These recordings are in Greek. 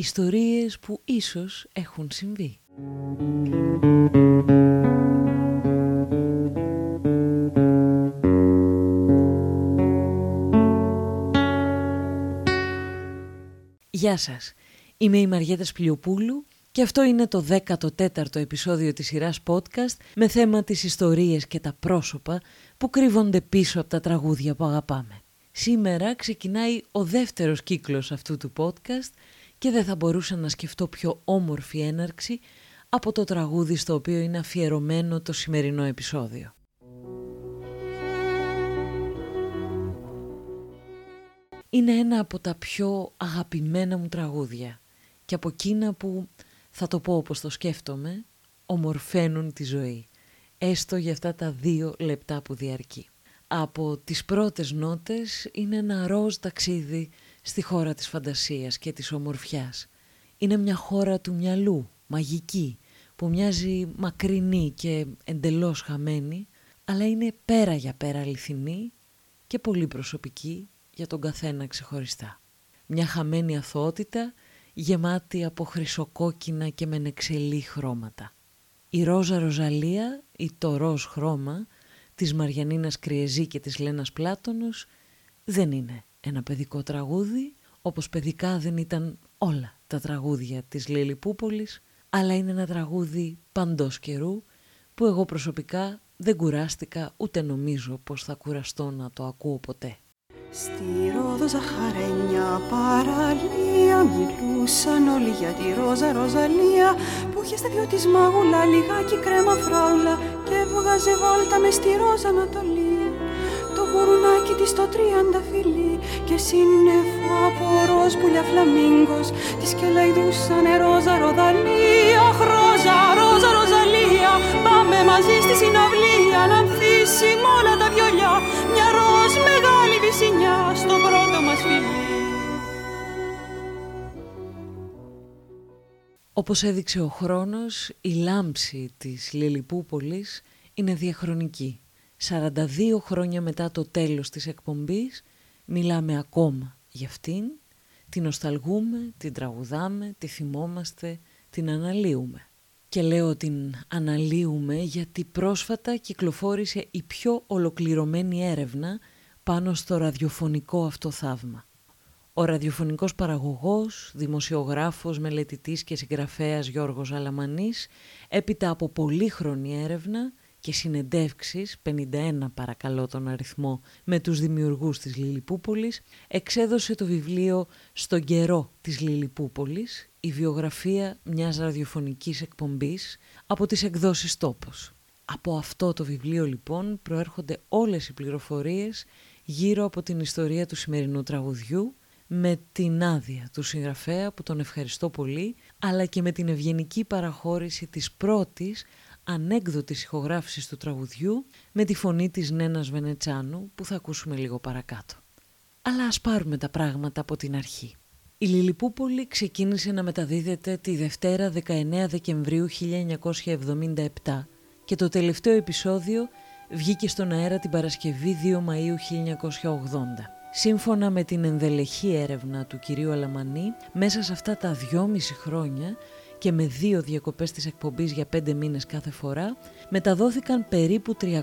Ιστορίες που ίσως έχουν συμβεί. Γεια σας, είμαι η Μαριέτα Σπλιοπούλου και αυτό είναι το 14ο επεισόδιο της σειράς podcast με θέμα τις ιστορίες και τα πρόσωπα που κρύβονται πίσω από τα τραγούδια που αγαπάμε. Σήμερα ξεκινάει ο δεύτερος κύκλος αυτού του podcast και δεν θα μπορούσα να σκεφτώ πιο όμορφη έναρξη από το τραγούδι στο οποίο είναι αφιερωμένο το σημερινό επεισόδιο. Είναι ένα από τα πιο αγαπημένα μου τραγούδια και από εκείνα που, θα το πω όπως το σκέφτομαι, ομορφαίνουν τη ζωή, έστω για αυτά τα δύο λεπτά που διαρκεί. Από τις πρώτες νότες είναι ένα ροζ ταξίδι στη χώρα της φαντασίας και της ομορφιάς. Είναι μια χώρα του μυαλού, μαγική, που μοιάζει μακρινή και εντελώς χαμένη, αλλά είναι πέρα για πέρα αληθινή και πολύ προσωπική για τον καθένα ξεχωριστά. Μια χαμένη αθωότητα γεμάτη από χρυσοκόκκινα και μενεξελή χρώματα. Η ρόζα ροζαλία ή το ροζ χρώμα της Μαριανίνας Κριεζή και της Λένας Πλάτωνος δεν είναι ένα παιδικό τραγούδι, όπως παιδικά δεν ήταν όλα τα τραγούδια της Λιλιπούπολης, αλλά είναι ένα τραγούδι παντός καιρού που εγώ προσωπικά δεν κουράστηκα ούτε νομίζω πως θα κουραστώ να το ακούω ποτέ. Στη Ρόδο ζαχαρένια παραλία Μιλούσαν όλοι για τη ρόζα ροζαλία Που είχε στα δυο της μάγουλα λιγάκι κρέμα φράουλα Και έβγαζε βόλτα μες στη ρόζα Ανατολή Το γουρουνάκι της το τριάντα φιλί Και σύννεφο από ροζ πουλιά φλαμίγκος. Της κελαϊδούσανε ρόζα ροδαλία Ρόζα, ρόζα, ροζαλία. Πάμε μαζί στη συναυλία Να ανθίσει όλα τα βιολιά. Μια ροζ μεγάλη βυσινιά Στο πρώτο μας φιλί. Όπως έδειξε ο χρόνος, η λάμψη της Λιλιπούπολης είναι διαχρονική. 42 χρόνια μετά το τέλος της εκπομπής μιλάμε ακόμα για αυτήν, την νοσταλγούμε, την τραγουδάμε, τη θυμόμαστε, την αναλύουμε. Και λέω την αναλύουμε γιατί πρόσφατα κυκλοφόρησε η πιο ολοκληρωμένη έρευνα πάνω στο ραδιοφωνικό αυτό θαύμα. Ο ραδιοφωνικός παραγωγός, δημοσιογράφος, μελετητής και συγγραφέας Γιώργος Αλαμανής, έπειτα από πολύχρονη έρευνα και συνεντεύξεις, 51 παρακαλώ τον αριθμό, με τους δημιουργούς της Λιλιπούπολης, εξέδωσε το βιβλίο «Στον καιρό της Λιλιπούπολης», η βιογραφία μιας ραδιοφωνικής εκπομπής από τις εκδόσεις «Τόπος». Από αυτό το βιβλίο λοιπόν προέρχονται όλες οι πληροφορίες γύρω από την ιστορία του σημερινού τραγουδιού με την άδεια του συγγραφέα που τον ευχαριστώ πολύ αλλά και με την ευγενική παραχώρηση της πρώτης ανέκδοτης ηχογράφησης του τραγουδιού με τη φωνή της Νένας Βενετσάνου που θα ακούσουμε λίγο παρακάτω. Αλλά ας πάρουμε τα πράγματα από την αρχή. Η Λιλιπούπολη ξεκίνησε να μεταδίδεται τη Δευτέρα 19 Δεκεμβρίου 1977 και το τελευταίο επεισόδιο βγήκε στον αέρα την Παρασκευή 2 Μαΐου 1980. Σύμφωνα με την ενδελεχή έρευνα του κυρίου Αλαμανή, μέσα σε αυτά τα δυόμιση χρόνια και με δύο διακοπές της εκπομπής για πέντε μήνες κάθε φορά, μεταδόθηκαν περίπου 300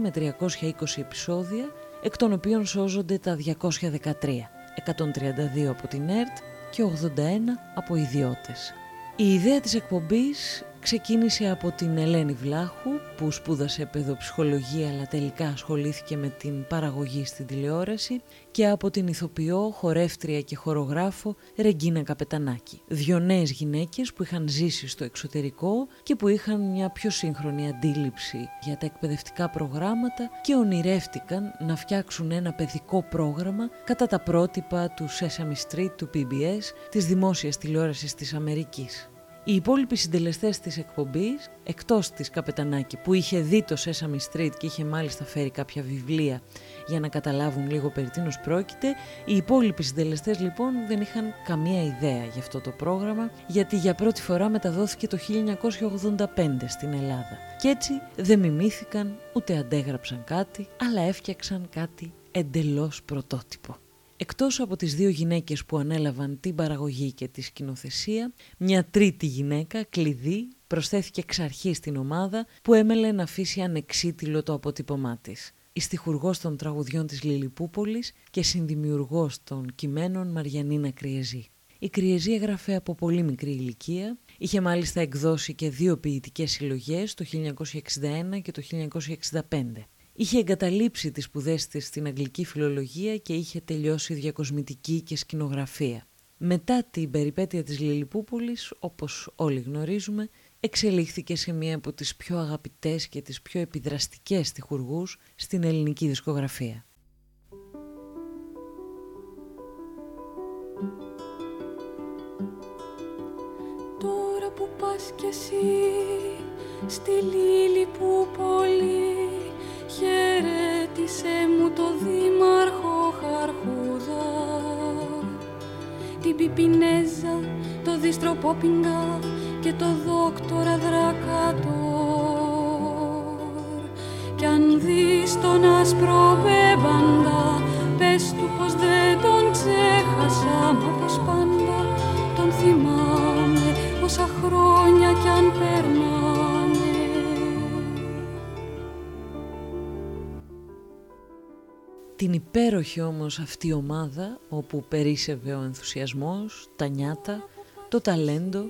με 320 επεισόδια, εκ των οποίων σώζονται τα 213, 132 από την ΕΡΤ και 81 από ιδιώτες. Η ιδέα της εκπομπής ξεκίνησε από την Ελένη Βλάχου που σπούδασε παιδοψυχολογία αλλά τελικά ασχολήθηκε με την παραγωγή στην τηλεόραση και από την ηθοποιό, χορεύτρια και χορογράφο Ρεγκίνα Καπετανάκη. Δυο νέες γυναίκες που είχαν ζήσει στο εξωτερικό και που είχαν μια πιο σύγχρονη αντίληψη για τα εκπαιδευτικά προγράμματα και ονειρεύτηκαν να φτιάξουν ένα παιδικό πρόγραμμα κατά τα πρότυπα του Sesame Street του PBS της δημόσιας τηλεόρασης της Αμερικής. Οι υπόλοιποι συντελεστές της εκπομπής, εκτός της Καπετανάκη που είχε δει το Sesame Street και είχε μάλιστα φέρει κάποια βιβλία για να καταλάβουν λίγο περί τίνος πρόκειται, οι υπόλοιποι συντελεστές λοιπόν δεν είχαν καμία ιδέα για αυτό το πρόγραμμα, γιατί για πρώτη φορά μεταδόθηκε το 1985 στην Ελλάδα. Και έτσι δεν μιμήθηκαν ούτε αντέγραψαν κάτι, αλλά έφτιαξαν κάτι εντελώς πρωτότυπο. Εκτός από τις δύο γυναίκες που ανέλαβαν την παραγωγή και τη σκηνοθεσία, μια τρίτη γυναίκα, κλειδί, προσθέθηκε εξ αρχής στην ομάδα που έμελε να αφήσει ανεξίτηλο το αποτύπωμά της. Η στιχουργός των τραγουδιών της Λιλιπούπολης και συνδημιουργός των κειμένων Μαριανίνα Κριεζή. Η Κριεζή έγραφε από πολύ μικρή ηλικία, είχε μάλιστα εκδώσει και δύο ποιητικές συλλογές το 1961 και το 1965. Είχε εγκαταλείψει τις σπουδές της στην αγγλική φιλολογία και είχε τελειώσει διακοσμητική και σκηνογραφία. Μετά την περιπέτεια της Λιλιπούπολης, όπως όλοι γνωρίζουμε, εξελίχθηκε σε μία από τις πιο αγαπητές και τις πιο επιδραστικές τυχουργούς στην ελληνική δισκογραφία. Τώρα που πας κι εσύ στη Λιλιπούπολη χαιρέτησε μου το δήμαρχο Χαρχούδα. Την Πιπινέζα, το Διστροπόπιγκα και το δόκτορα Δρακατόρ κι αν δεις τον άσπρο μπέμπαντα πες του πως δεν τον ξέχασα μα πως πάντα τον θυμάμαι. Όσα χρόνια υπέροχη όμως αυτή ομάδα όπου περίσευε ο ενθουσιασμός, τα νιάτα, το ταλέντο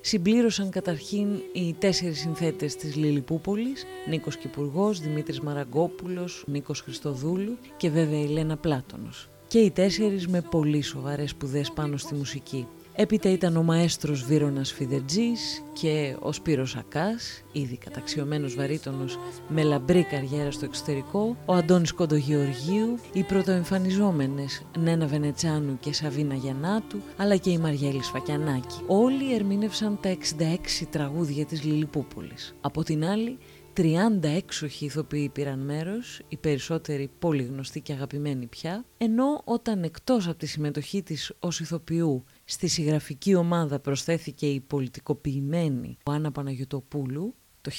συμπλήρωσαν καταρχήν οι τέσσερις συνθέτες της Λιλιπούπολης, Νίκος Κυπουργός, Δημήτρης Μαραγκόπουλος, Νίκος Χριστοδούλου και βέβαια η Λένα Πλάτωνος. Και οι τέσσερις με πολύ σοβαρές σπουδές πάνω στη μουσική. Έπειτα ήταν ο μαέστρος Βύρονας Φιδετζής και ο Σπύρος Ακάς, ήδη καταξιωμένος βαρύτονος με λαμπρή καριέρα στο εξωτερικό, ο Αντώνης Κοντογεωργίου, οι πρωτοεμφανιζόμενες Νένα Βενετσάνου και Σαβίνα Γιαννάτου, αλλά και η Μαριέλη Σφακιανάκη. Όλοι ερμήνευσαν τα 66 τραγούδια της Λιλιπούπολης. Από την άλλη, 30 έξοχοι ηθοποιοί πήραν μέρος, οι περισσότεροι πολύ γνωστοί και αγαπημένοι πια, ενώ όταν εκτός από τη συμμετοχή της ως ηθοποιού στη συγγραφική ομάδα προσθέθηκε η πολιτικοποιημένη Άννα Παναγιωτοπούλου το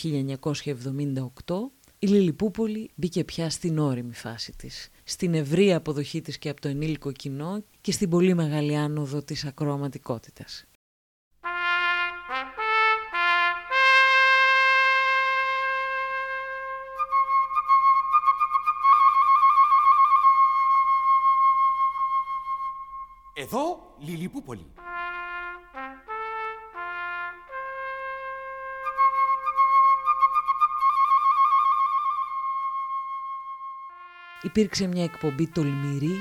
1978, η Λιλιπούπολη μπήκε πια στην όρημη φάση της, στην ευρία αποδοχή της και από το ενήλικο κοινό και στην πολύ μεγάλη άνοδο της ακροαματικότητας. Εδώ Λιλιπούπολη. Υπήρξε μια εκπομπή τολμηρή,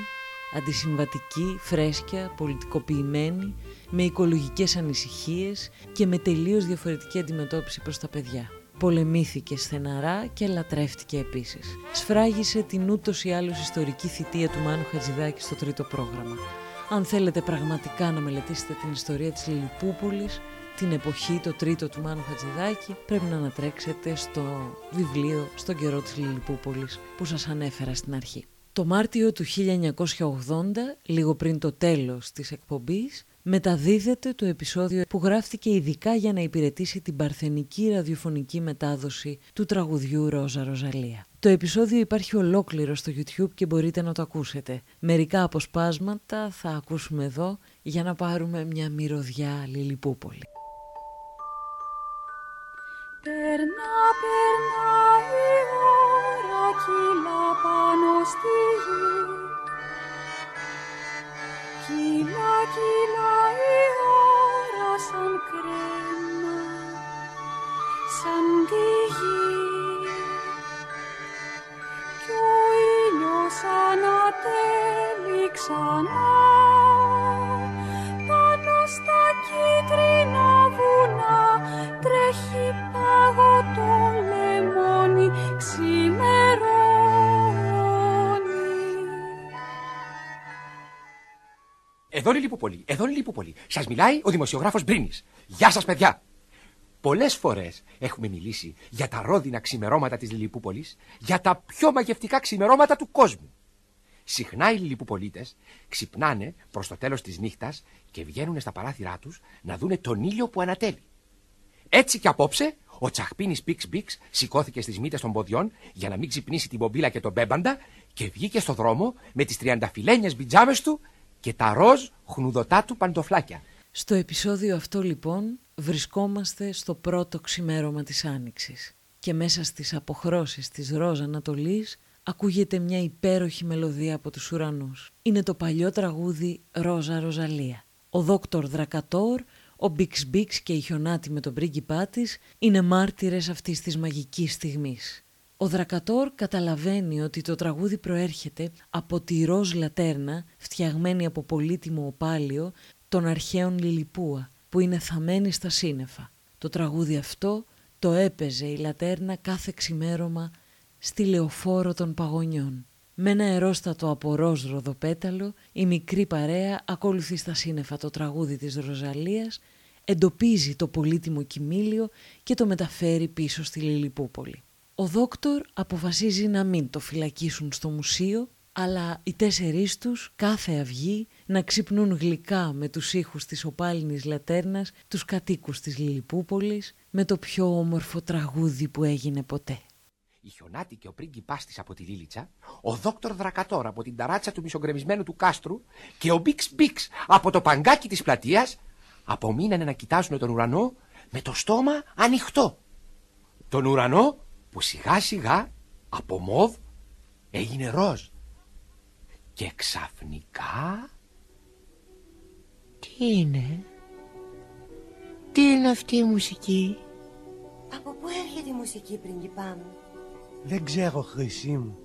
αντισυμβατική, φρέσκια, πολιτικοποιημένη, με οικολογικές ανησυχίες και με τελείως διαφορετική αντιμετώπιση προς τα παιδιά. Πολεμήθηκε στεναρά και λατρεύτηκε επίσης. Σφράγισε την ούτως ή άλλως ιστορική θητεία του Μάνου Χατζηδάκη στο τρίτο πρόγραμμα. Αν θέλετε πραγματικά να μελετήσετε την ιστορία της Λιλιπούπολης, την εποχή, το τρίτο του Μάνου Χατζηδάκη, πρέπει να ανατρέξετε στο βιβλίο «Στον καιρό της Λιλιπούπολης» που σας ανέφερα στην αρχή. Το Μάρτιο του 1980, λίγο πριν το τέλος της εκπομπής, μεταδίδεται το επεισόδιο που γράφτηκε ειδικά για να υπηρετήσει την παρθενική ραδιοφωνική μετάδοση του τραγουδιού Ρόζα Ροζαλία. Το επεισόδιο υπάρχει ολόκληρο στο YouTube και μπορείτε να το ακούσετε. Μερικά αποσπάσματα θα ακούσουμε εδώ για να πάρουμε μια μυρωδιά Λιλιπούπολη. Περνά, περνά η ώρα κύλα πάνω στη γη Κύλα, κύλα η ώρα σαν κρέμα σαν τη γη κι ο ήλιος ανατέλει ξανά πάνω στα κίτρινα βουνά τρέχει παγωτό Εδώ είναι Λιλιπούπολη. Εδώ είναι Λιλιπούπολη. Σας μιλάει ο δημοσιογράφος Μπρίνης. Γεια σας, παιδιά. Πολλές φορές έχουμε μιλήσει για τα ρόδινα ξημερώματα της Λιλιπούπολη, για τα πιο μαγευτικά ξημερώματα του κόσμου. Συχνά οι Λιλιπουπολίτε ξυπνάνε προς το τέλος της νύχτας και βγαίνουν στα παράθυρά τους να δούνε τον ήλιο που ανατέλει. Έτσι και απόψε ο Τσαχπίνης Πίξ Μπίξ σηκώθηκε στις μύτες των ποδιών για να μην ξυπνήσει την πομπίλα και τον μπέμπαντα και βγήκε στο δρόμο με τις τριανταφυλένιες μπιτζάμες του και τα ροζ χνουδωτά του παντοφλάκια. Στο επεισόδιο αυτό λοιπόν βρισκόμαστε στο πρώτο ξημέρωμα της Άνοιξης και μέσα στις αποχρώσεις της ροζ Ανατολής ακούγεται μια υπέροχη μελωδία από τους ουρανούς. Είναι το παλιό τραγούδι «Ρόζα Ροζαλία». Ο δόκτωρ Δρακατόρ, ο Μπίξ Μπίξ και η Χιονάτη με τον πρίγκιπά της είναι μάρτυρες αυτής της μαγικής στιγμής. Ο Δρακατόρ καταλαβαίνει ότι το τραγούδι προέρχεται από τη ροζ λατέρνα φτιαγμένη από πολύτιμο οπάλιο των αρχαίων Λιλιπούα που είναι θαμένη στα σύννεφα. Το τραγούδι αυτό το έπαιζε η λατέρνα κάθε ξημέρωμα στη λεωφόρο των παγωνιών. Με ένα αερόστατο από ροζ ροδοπέταλο η μικρή παρέα ακολουθεί στα σύννεφα το τραγούδι της Ροζαλίας, εντοπίζει το πολύτιμο κοιμήλιο και το μεταφέρει πίσω στη Λιλιπούπολη. Ο δόκτωρ αποφασίζει να μην το φυλακίσουν στο μουσείο, αλλά οι τέσσερις τους κάθε αυγή να ξυπνούν γλυκά με τους ήχους της οπάλινης λατέρνας τους κατοίκους της Λιλιπούπολης με το πιο όμορφο τραγούδι που έγινε ποτέ. Η Χιονάτη και ο πρίγκιπάς της από τη Λίλιτσα, ο δόκτωρ Δρακατόρ από την ταράτσα του μισογκρεμισμένου του κάστρου και ο Μπίξ Μπίξ από το παγκάκι της πλατείας απομείνανε να κοιτάζουν τον ουρανό με το στόμα ανοιχτό. Τον ουρανό που σιγά σιγά από μοβ έγινε ροζ. Και ξαφνικά... Τι είναι; Τι είναι αυτή η μουσική; Από πού έρχεται η μουσική, πριγκιπά μου; Δεν ξέρω, χρυσή μου.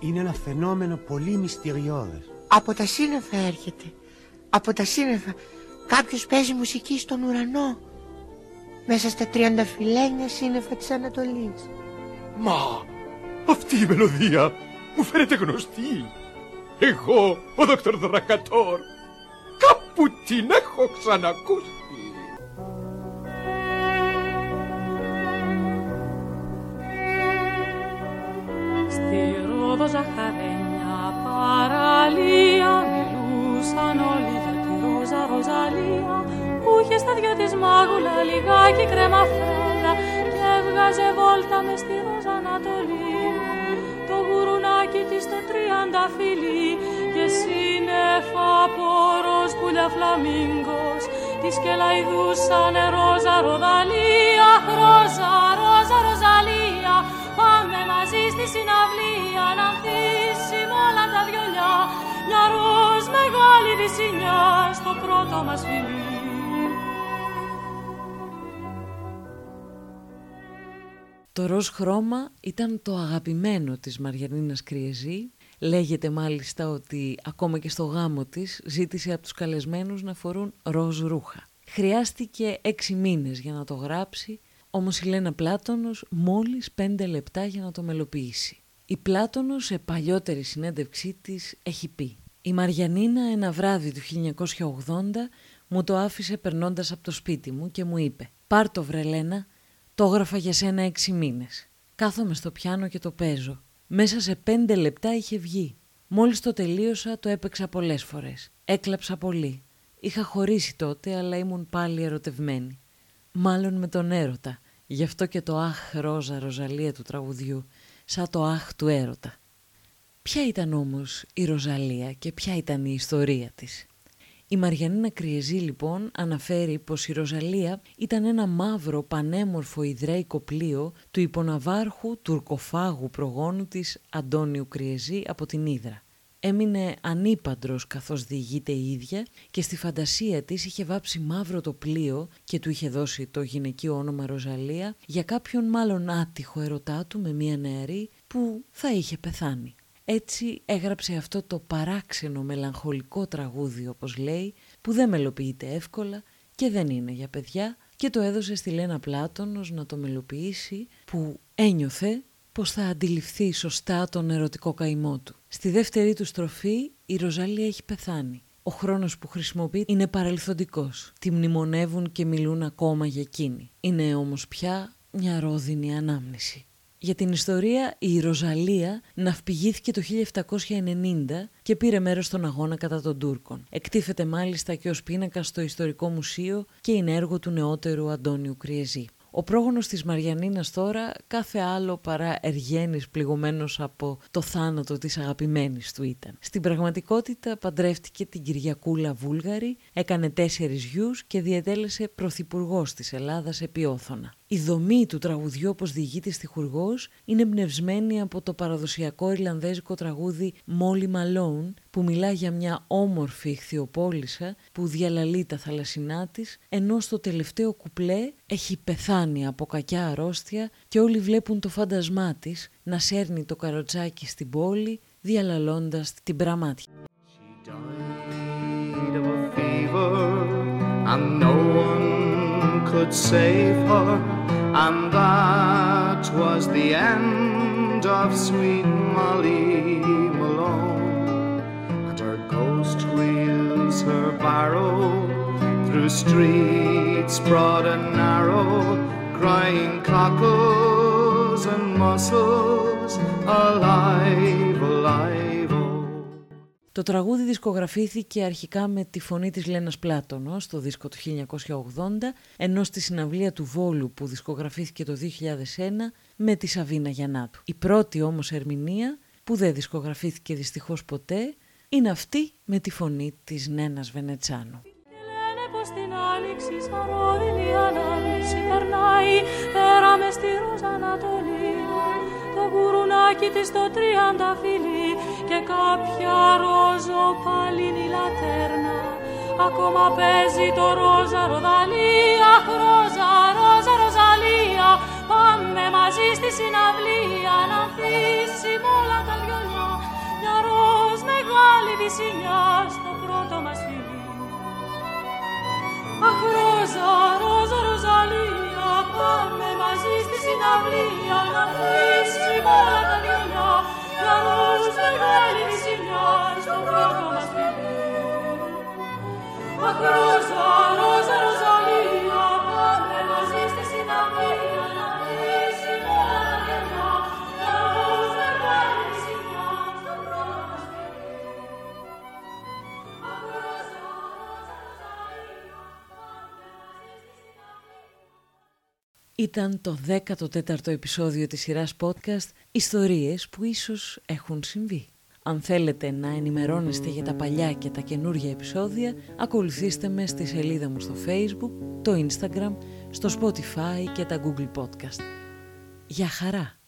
Είναι ένα φαινόμενο πολύ μυστηριώδες. Από τα σύννεφα έρχεται. Από τα σύννεφα. Κάποιος παίζει μουσική στον ουρανό. Μέσα στα τριανταφυλένια σύννεφα της Ανατολής. Μα αυτή η μελωδία μου φαίνεται γνωστή. Εγώ, ο Δόκτωρ Δρακατόρ, κάπου την έχω ξανακούσει. Στη Ρόδο Ζαχαρένια παραλία μιλούσαν όλοι για τη Ρόζα Ροζαλία που είχε στα δυο της μάγουλα λιγάκι κρέμα φρέλα και έβγαζε βόλτα μες στη Ρόζα Ανατολή. Το γουρουνάκι της το τριάντα φιλί και σύννεφα από ροζ πουλιά φλαμίγκος της κελαϊδούσαν ρόζα ροδαλία, ρόζα, ρόζα, ροζαλία πάμε μαζί στη συναυλία να ανθίσουμε όλα τα βιολιά μια ροζ μεγάλη βυσσινιά στο πρώτο μας φιλί. Το ροζ χρώμα ήταν το αγαπημένο της Μαριανίνας Κριεζή. Λέγεται μάλιστα ότι ακόμα και στο γάμο της ζήτησε από τους καλεσμένους να φορούν ροζ ρούχα. Χρειάστηκε έξι μήνες για να το γράψει, όμως η Λένα Πλάτωνος μόλις πέντε λεπτά για να το μελοποιήσει. Η Πλάτωνος σε παλιότερη συνέντευξή της έχει πει «Η Μαριανίνα ένα βράδυ του 1980 μου το άφησε περνώντας από το σπίτι μου και μου είπε «Πάρ το βρε Λένα, το έγραφα για σένα έξι μήνες. Κάθομαι στο πιάνο και το παίζω. Μέσα σε πέντε λεπτά είχε βγει. Μόλις το τελείωσα το έπαιξα πολλές φορές. Έκλαψα πολύ. Είχα χωρίσει τότε αλλά ήμουν πάλι ερωτευμένη. Μάλλον με τον έρωτα. Γι' αυτό και το αχ ρόζα ροζαλία του τραγουδιού. Σαν το αχ του έρωτα. Ποια ήταν όμως η Ροζαλία και ποια ήταν η ιστορία της; Η Μαριανίνα Κριεζή λοιπόν αναφέρει πως η Ροζαλία ήταν ένα μαύρο πανέμορφο ιδραίικο πλοίο του υποναβάρχου τουρκοφάγου προγόνου της Αντώνιου Κριεζή από την Ήδρα. Έμεινε ανήπαντρος καθώς διηγείται η ίδια και στη φαντασία της είχε βάψει μαύρο το πλοίο και του είχε δώσει το γυναικείο όνομα Ροζαλία για κάποιον μάλλον άτυχο ερωτά του με μια νεαρή που θα είχε πεθάνει. Έτσι έγραψε αυτό το παράξενο μελαγχολικό τραγούδι όπως λέει που δεν μελοποιείται εύκολα και δεν είναι για παιδιά και το έδωσε στη Λένα Πλάτωνος να το μελοποιήσει που ένιωθε πως θα αντιληφθεί σωστά τον ερωτικό καημό του. Στη δεύτερη του στροφή η Ροζάλια έχει πεθάνει. Ο χρόνος που χρησιμοποιεί είναι παρελθοντικός. Τη μνημονεύουν και μιλούν ακόμα για εκείνη. Είναι όμως πια μια ρόδινη ανάμνηση. Για την ιστορία, η Ροζαλία ναυπηγήθηκε το 1790 και πήρε μέρος στον αγώνα κατά των Τούρκων. Εκτίθεται μάλιστα και ως πίνακας στο Ιστορικό Μουσείο και είναι έργο του νεότερου Αντώνιου Κριεζή. Ο πρόγονος της Μαριανίνας τώρα κάθε άλλο παρά εργένης πληγωμένος από το θάνατο της αγαπημένης του ήταν. Στην πραγματικότητα παντρεύτηκε την Κυριακούλα Βούλγαρη, έκανε τέσσερις γιους και διετέλεσε πρωθυπουργός της Ελλάδας επί Όθωνα. Η δομή του τραγουδιού όπως διηγείται στη Χουργός είναι εμπνευσμένη από το παραδοσιακό Ιρλανδέζικο τραγούδι «Molly Malone» που μιλά για μια όμορφη ηχθειοπόλησα που διαλαλεί τα θαλασσινά της, ενώ στο τελευταίο κουπλέ έχει πεθάνει από κακιά αρρώστια και όλοι βλέπουν το φάντασμά της να σέρνει το καροτσάκι στην πόλη διαλαλώντας την πραμάτια. could save her, and that was the end of sweet Molly Malone. And her ghost wheels her barrow through streets broad and narrow, crying cockles and mussels, alive. Το τραγούδι δισκογραφήθηκε αρχικά με τη φωνή της Λένας Πλάτωνο στο δίσκο του 1980, ενώ στη συναυλία του Βόλου που δισκογραφήθηκε το 2001 με τη Σαβίνα Γιαννάτου. Η πρώτη όμως ερμηνεία που δεν δισκογραφήθηκε δυστυχώς ποτέ είναι αυτή με τη φωνή της Νένας Βενετσάνου. Λένε πως την άνοιξη περνάει πέρα μες στη το γουρουνάκι της το τριάντα φιλί και κάποια ρόζο παλίνη λατέρνα. Ακόμα παίζει το ρόζα ροδαλία ρόζα, ρόζα, ροζαλία πάμε μαζί στη συναυλία να ανθίσει όλα τα βιολιά μια ροζ μεγάλη βυσινιά στο πρώτο μας φιλί Αχ ρόζα, ρόζα, ροζαλία πάμε μαζί στη συναυλία να αφήσει όλα τα βιολιά για ροζ μεγάλη Ήταν το 14ο επεισόδιο της σειράς podcast «Ιστορίες που ίσως έχουν συμβεί». Αν θέλετε να ενημερώνεστε για τα παλιά και τα καινούργια επεισόδια, ακολουθήστε με στη σελίδα μου στο Facebook, το Instagram, στο Spotify και τα Google Podcast. Για χαρά!